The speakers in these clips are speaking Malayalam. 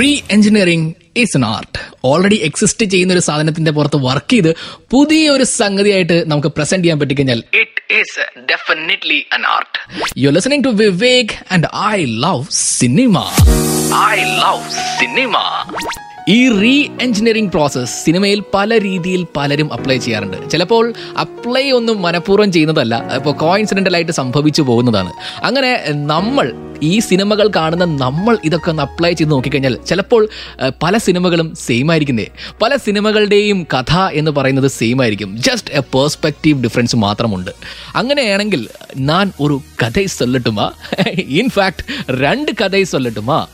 Re engineering is an art already exist ചെയ്യുന്ന ഒരു സാധനത്തിന്റെ പുറത്ത് വർക്ക് ചെയ്ത് പുതിയ ഒരു സംഗതിയായിട്ട് നമുക്ക് പ്രസന്റ് ചെയ്യാൻ പറ്റിക്കഴിഞ്ഞാൽ it is definitely an art you listening to Vivek and I love cinema I love cinema ഈ റീ എഞ്ചിനീയറിംഗ് പ്രോസസ് സിനിമയിൽ പല രീതിയിൽ പലരും അപ്ലൈ ചെയ്യാറുണ്ട്. ചിലപ്പോൾ അപ്ലൈ ഒന്നും മനഃപൂർവം ചെയ്യുന്നതല്ല. ഇപ്പോൾ കോയിൻസിഡന്റൽ ആയിട്ട് സംഭവിച്ചു പോകുന്നതാണ്. അങ്ങനെ നമ്മൾ ഈ സിനിമകൾ കാണുന്ന നമ്മൾ ഇതൊക്കെ ഒന്ന് അപ്ലൈ ചെയ്ത് നോക്കിക്കഴിഞ്ഞാൽ ചിലപ്പോൾ പല സിനിമകളും സെയിം ആയിരിക്കുന്നേ. പല സിനിമകളുടെയും കഥ എന്ന് പറയുന്നത് സെയിം ആയിരിക്കും. ജസ്റ്റ് എ പേഴ്സ്പെക്റ്റീവ് ഡിഫറൻസ് മാത്രമുണ്ട്. അങ്ങനെയാണെങ്കിൽ ഞാൻ ഒരു കഥ സൊല്ലട്ടുമാ ഇൻഫാക്ട് രണ്ട് കഥ സൊല്ലട്ടുമാ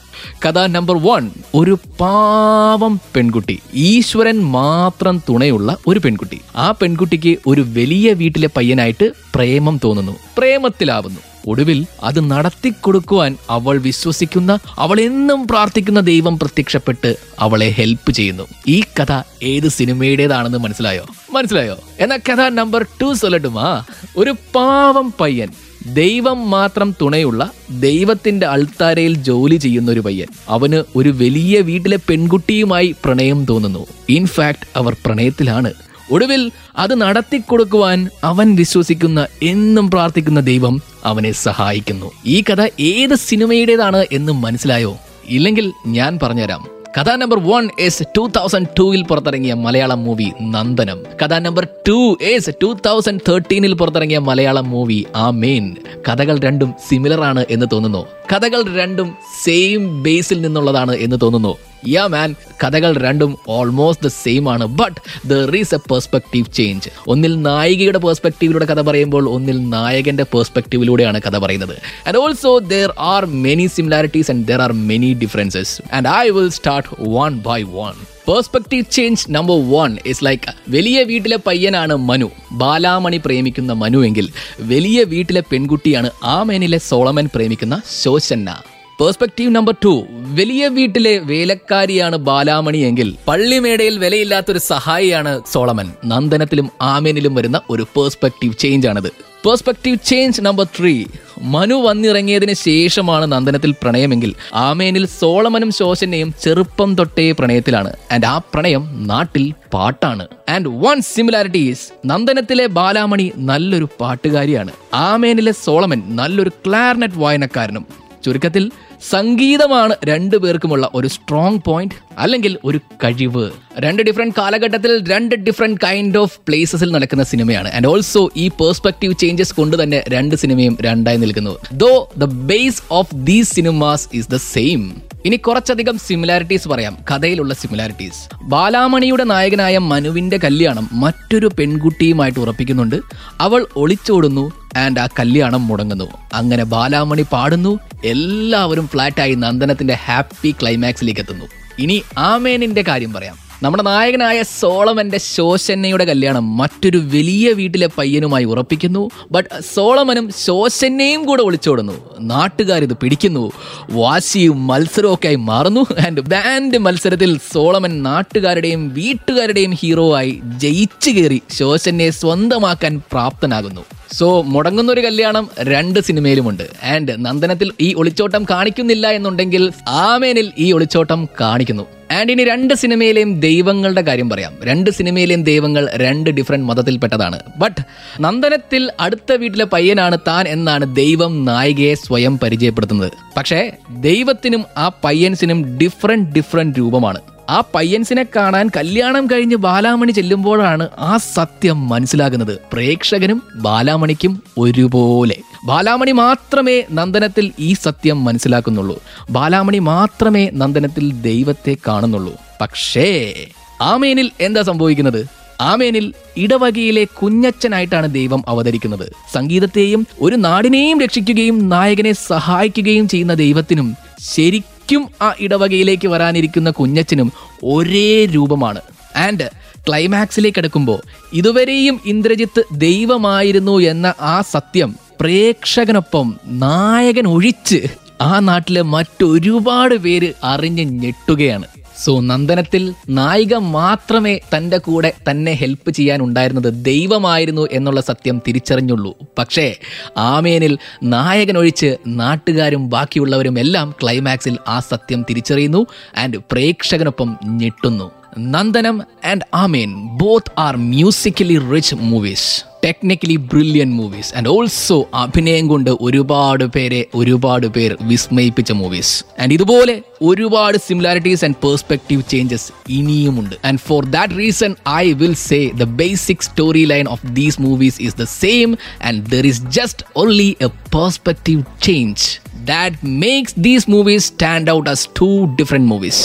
കഥ നമ്പർ വൺ ഒരു പാവം പെൺകുട്ടി. ഈശ്വരൻ മാത്രം തുണയുള്ള ഒരു പെൺകുട്ടി. ആ പെൺകുട്ടിക്ക് ഒരു വലിയ വീട്ടിലെ പയ്യനായിട്ട് പ്രേമം തോന്നുന്നു. പ്രേമത്തിലാവുന്നു. ഒടുവിൽ അത് നടത്തിക്കൊടുക്കുവാൻ അവൾ വിശ്വസിക്കുന്ന അവൾ എന്നും പ്രാർത്ഥിക്കുന്ന ദൈവം പ്രത്യക്ഷപ്പെട്ട് അവളെ ഹെൽപ്പ് ചെയ്യുന്നു. ഈ കഥ ഏത് സിനിമയുടേതാണെന്ന് മനസ്സിലായോ? മനസ്സിലായോ? എന്നാ കഥ നമ്പർ ടു സൊല്ലട്ടുമാ. ഒരു പാവം പയ്യൻ ദൈവം മാത്രം തുണയുള്ള ദൈവത്തിന്റെ അൾത്താരയിൽ ജോലി ചെയ്യുന്ന ഒരു പയ്യൻ. അവന് ഒരു വലിയ വീട്ടിലെ പെൺകുട്ടിയുമായി പ്രണയം തോന്നുന്നു. ഇൻഫാക്ട് അവർ പ്രണയത്തിലാണ്. ഒടുവിൽ അത് നടത്തിക്കൊടുക്കുവാൻ അവൻ വിശ്വസിക്കുന്ന എന്നും പ്രാർത്ഥിക്കുന്ന ദൈവം അവനെ സഹായിക്കുന്നു. ഈ കഥ ഏത് സിനിമയുടേതാണ് എന്ന് മനസ്സിലായോ? ഇല്ലെങ്കിൽ ഞാൻ പറഞ്ഞുതരാം. കഥ number one as two thousand ടൂവിൽ പുറത്തിറങ്ങിയ മലയാളം മൂവി നന്ദനം. കഥ number two as two thousand തേർട്ടീനിൽ പുറത്തിറങ്ങിയ മലയാളം മൂവി ആ മെയിൻ കഥകൾ രണ്ടും സിമിലർ ആണ് എന്ന് തോന്നുന്നു. കഥകൾ രണ്ടും സെയിം ബേസിൽ നിന്നുള്ളതാണ് എന്ന് തോന്നുന്നു. യാ മാൻ കഥകൾ രണ്ടും ഓൾമോസ്റ്റ് ദ സെയിം ആണ്. But there is a perspective change ഒന്നിൽ നായികയുടെ പെർസ്പെക്റ്റീവിലൂടെ കഥ പറയുമ്പോൾ ഒന്നിൽ നായകന്റെ പെർസ്പെക്റ്റീവിലൂടെയാണ് കഥ പറയുന്നത്. And also there are many similarities and there are many differences and I will start one by one perspective change number one is like വലിയ വീട്ടിലെ പയ്യനാണ് മനു. ബാലാമണി പ്രേമിക്കുന്ന മനു എങ്കിൽ വലിയ വീട്ടിലെ പെൺകുട്ടിയാണ് ആമേനിലെ സോളമൻ പ്രേമിക്കുന്ന ശോശന്ന. പെർസ്പെക്റ്റീവ് നമ്പർ ടു വലിയ വീട്ടിലെ വേലക്കാരിയാണ് ബാലാമണി എങ്കിൽ പള്ളിമേടയിൽ വിലയില്ലാത്തൊരു സഹായിയാണ് സോളമൻ. നന്ദനത്തിലും ആമേനിലും വരുന്ന ഒരു പേഴ്സ്പെക്ടീവ് ചേഞ്ച് ആണിത്. Perspective change number three Manu വന്നിറങ്ങിയതിന് ശേഷമാണ് നന്ദനത്തിൽ പ്രണയമെങ്കിൽ ആമേനിൽ സോളമനും ശോശനെയും ചെറുപ്പം തൊട്ടേ പ്രണയത്തിലാണ്. ആൻഡ് ആ പ്രണയം നാട്ടിൽ പാട്ടാണ്. ആൻഡ് വൺ സിമിലാരിറ്റീസ് നന്ദനത്തിലെ ബാലാമണി നല്ലൊരു പാട്ടുകാരിയാണ്. ആമേനിലെ സോളമൻ നല്ലൊരു ക്ലാർനെറ്റ് വായനക്കാരനും. ചുരുക്കത്തിൽ സംഗീതമാണ് രണ്ടു പേർക്കുമുള്ള ഒരു സ്ട്രോങ് പോയിന്റ് അല്ലെങ്കിൽ ഒരു കഴിവ്. രണ്ട് ഡിഫറെന്റ് കാലഘട്ടത്തിൽ രണ്ട് ഡിഫറെന്റ് കൈൻഡ് ഓഫ് പ്ലേസസിൽ നടക്കുന്ന സിനിമയാണ്. ആൻഡ് ഓൾസോ ഈ പേഴ്സ്പെക്റ്റീവ് ചേഞ്ചസ് കൊണ്ട് തന്നെ രണ്ട് സിനിമയും രണ്ടായി നിൽക്കുന്നു. Though the base of these cinemas is the same ഇനി കുറച്ചധികം സിമിലാരിറ്റീസ് പറയാം. കഥയിലുള്ള സിമിലാരിറ്റീസ് ബാലാമണിയുടെ നായകനായ മനുവിന്റെ കല്യാണം മറ്റൊരു പെൺകുട്ടിയുമായിട്ട് ഉറപ്പിക്കുന്നുണ്ട്. അവൾ ഒളിച്ചോടുന്നു. ആൻഡ് ആ കല്യാണം മുടങ്ങുന്നു. അങ്ങനെ ബാലാമണി പാടുന്നു. എല്ലാവരും ഫ്ലാറ്റായി നന്ദനത്തിന്റെ ഹാപ്പി ക്ലൈമാക്സിലേക്ക് എത്തുന്നു ഇനി ആമേനിന്റെ കാര്യം പറയാം. നമ്മുടെ നായകനായ സോളമന്റെ ശോശന്നയുടെ കല്യാണം മറ്റൊരു വലിയ വീട്ടിലെ പയ്യനുമായി ഉറപ്പിക്കുന്നു. ബട്ട് സോളമനും ശോശന്നയും കൂടെ ഒളിച്ചോടുന്നു. നാട്ടുകാരിത് പിടിക്കുന്നു. വാശിയും മത്സരവും ഒക്കെ ആയി മാറുന്നു. ആൻഡ് ബാൻഡ് മത്സരത്തിൽ സോളമൻ നാട്ടുകാരുടെയും വീട്ടുകാരുടെയും ഹീറോ ആയി ജയിച്ചു കയറി ശോശന്നയെ സ്വന്തമാക്കാൻ പ്രാപ്തനാകുന്നു. സോ മുടങ്ങുന്ന ഒരു കല്യാണം രണ്ട് സിനിമയിലുമുണ്ട്. ആൻഡ് നന്ദനത്തിൽ ഈ ഒളിച്ചോട്ടം കാണിക്കുന്നില്ല എന്നുണ്ടെങ്കിൽ ആമേനിൽ ഈ ഒളിച്ചോട്ടം കാണിക്കുന്നു. ആൻഡ് ഇനി രണ്ട് സിനിമയിലെയും ദൈവങ്ങളുടെ കാര്യം പറയാം. രണ്ട് സിനിമയിലെയും ദൈവങ്ങൾ രണ്ട് ഡിഫറെന്റ് മതത്തിൽപ്പെട്ടതാണ്. ബട്ട് നന്ദനത്തിൽ അടുത്ത വീട്ടിലെ പയ്യനാണ് താൻ എന്നാണ് ദൈവം നായികയെ സ്വയം പരിചയപ്പെടുത്തുന്നത്. പക്ഷേ ദൈവത്തിനും ആ പയ്യൻസിനും ഡിഫറെന്റ് ഡിഫറെന്റ് രൂപമാണ്. ആ പയ്യൻസിനെ കാണാൻ കല്യാണം കഴിഞ്ഞ് ബാലാമണി ചെല്ലുമ്പോഴാണ് ആ സത്യം മനസ്സിലാകുന്നത്. പ്രേക്ഷകനും ബാലാമണിക്കും ഒരുപോലെ. ബാലാമണി മാത്രമേ നന്ദനത്തിൽ ഈ സത്യം മനസ്സിലാക്കുന്നുള്ളൂ. ബാലാമണി മാത്രമേ നന്ദനത്തിൽ ദൈവത്തെ കാണുന്നുള്ളൂ. പക്ഷേ ആമേനിൽ എന്താ സംഭവിക്കുന്നത്? ആമേനിൽ ഇടവകയിലെ കുഞ്ഞച്ചനായിട്ടാണ് ദൈവം അവതരിക്കുന്നത്. സംഗീതത്തെയും ഒരു നാടിനെയും രക്ഷിക്കുകയും നായകനെ സഹായിക്കുകയും ചെയ്യുന്ന ദൈവത്തിനും ശരിക്കും ആ ഇടവകയിലേക്ക് വരാനിരിക്കുന്ന കുഞ്ഞച്ചനും ഒരേ രൂപമാണ്. ആൻഡ് ക്ലൈമാക്സിലേക്ക് അടുക്കുമ്പോൾ ഇതുവരെയും ഇന്ദ്രജിത്ത് ദൈവമായിരുന്നു എന്ന ആ സത്യം പ്രേക്ഷകനൊപ്പം നായകൻ ഒഴിച്ച് ആ നാട്ടിലെ മറ്റൊരുപാട് പേര് അറിഞ്ഞ് ഞെട്ടുകയാണ്. സോ നന്ദനത്തിൽ നായിക മാത്രമേ തന്റെ കൂടെ തന്നെ ഹെൽപ്പ് ചെയ്യാൻ ഉണ്ടായിരുന്നത് ദൈവമായിരുന്നു എന്നുള്ള സത്യം തിരിച്ചറിഞ്ഞുള്ളൂ. പക്ഷേ ആമേനിൽ നായകനൊഴിച്ച് നാട്ടുകാരും ബാക്കിയുള്ളവരും എല്ലാം ക്ലൈമാക്സിൽ ആ സത്യം തിരിച്ചറിയുന്നു ആൻഡ് പ്രേക്ഷകനൊപ്പം ഞെട്ടുന്നു. Nandanam and Amen. Both are musically rich movies technically brilliant movies and also അഭിനയം കൊണ്ട് ഒരുപാട് പേരെ ഒരുപാട് പേർ വിസ്മയിപ്പിച്ച മൂവീസ് ആൻഡ് ഇതുപോലെ ഒരുപാട് സിമിലാരിറ്റീസ് ആൻഡ് പേഴ്സ്പെക്റ്റീവ് ചേഞ്ചസ് ഇനിയുമുണ്ട്. And for that reason I will say the basic story line of these movies is the same and there is just only a perspective change that makes these movies stand out as two different movies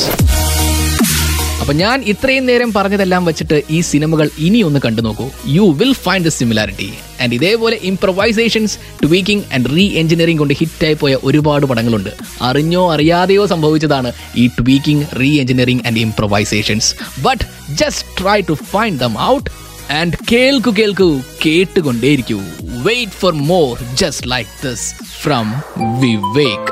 അപ്പൊ ഞാൻ ഇത്രയും നേരം പറഞ്ഞതെല്ലാം വെച്ചിട്ട് ഈ സിനിമകൾ ഇനി ഒന്ന് കണ്ടു നോക്കൂ. You will find the similarity and ഇതേപോലെ improvisations tweaking and re engineering കൊണ്ട് ഹിറ്റായി പോയ ഒരുപാട് പടങ്ങളുണ്ട്. അറിഞ്ഞോ അറിയാതെയോ സംഭവിച്ചതാണ് ഈ tweaking re engineering and improvisations but just try to find them out and കേൾക്കു കേൾക്കൂ കേട്ടുകൊണ്ടേയിരിക്കൂ. Wait for more just like this from Vivek